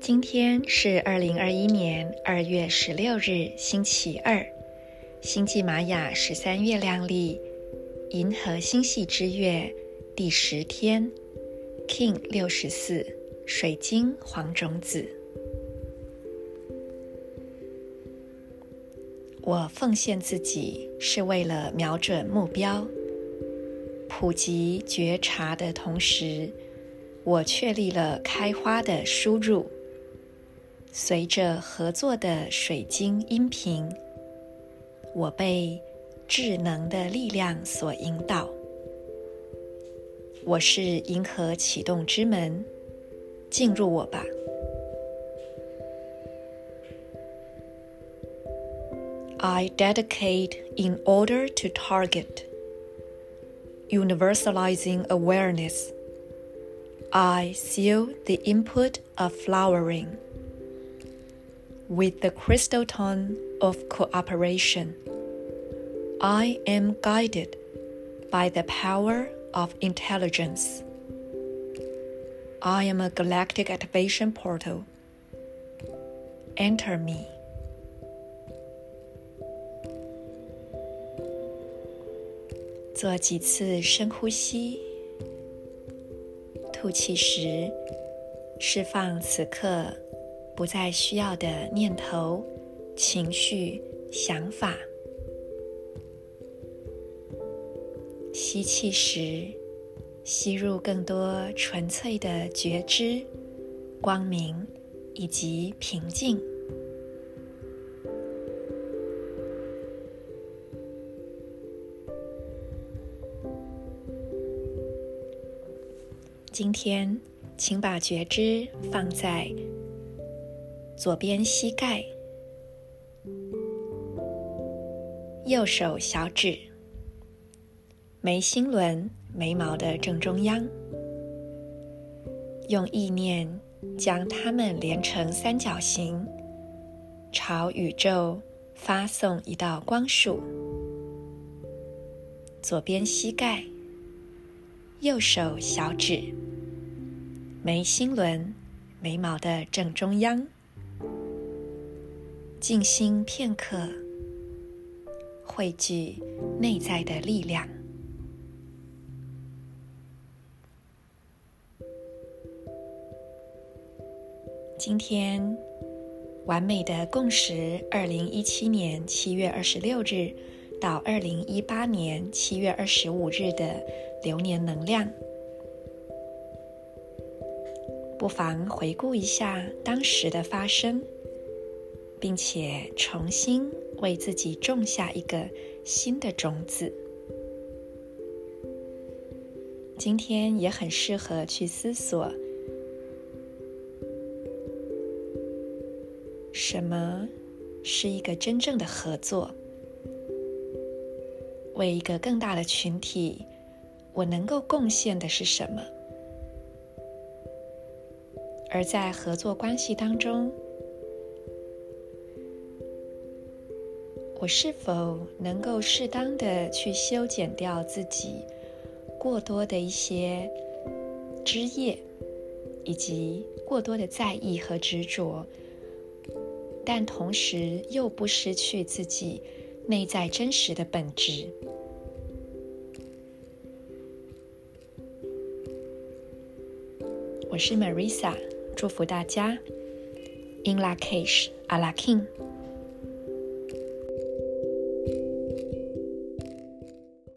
今天是二零二一年二月十六日，星期二，星际玛雅十三月亮历银河星系之月第十天，King 六十四，水晶黄种子。我奉献自己是为了瞄准目标，普及觉察的同时，我确立了开花的输入。随着合作的水晶音频，我被智能的力量所引导。我是银河启动之门，进入我吧。I dedicate in order to target universalizing awareness. I seal the input of flowering. With the crystal tone of cooperation, I am guided by the power of intelligence. I am a galactic activation portal. Enter me. 做几次深呼吸，吐气时释放此刻。不再需要的念头、情绪、想法。吸气时，吸入更多纯粹的觉知、光明以及平静。今天，请把觉知放在。左边膝盖，右手小指，眉心轮眉毛的正中央，用意念将它们连成三角形，朝宇宙发送一道光束。左边膝盖，右手小指，眉心轮眉毛的正中央。静心片刻，汇聚内在的力量。今天，完美的共识，二零一七年七月二十六日到二零一八年七月二十五日的流年能量，不妨回顾一下当时的发生。并且重新为自己种下一个新的种子。今天也很适合去思索，什么是一个真正的合作？为一个更大的群体，我能够贡献的是什么？而在合作关系当中，我是否能够适当的去修剪掉自己过多的一些枝叶，以及过多的在意和执着，但同时又不失去自己内在真实的本质？我是 Marisa，祝福大家。In Lak'ech, Ala K'in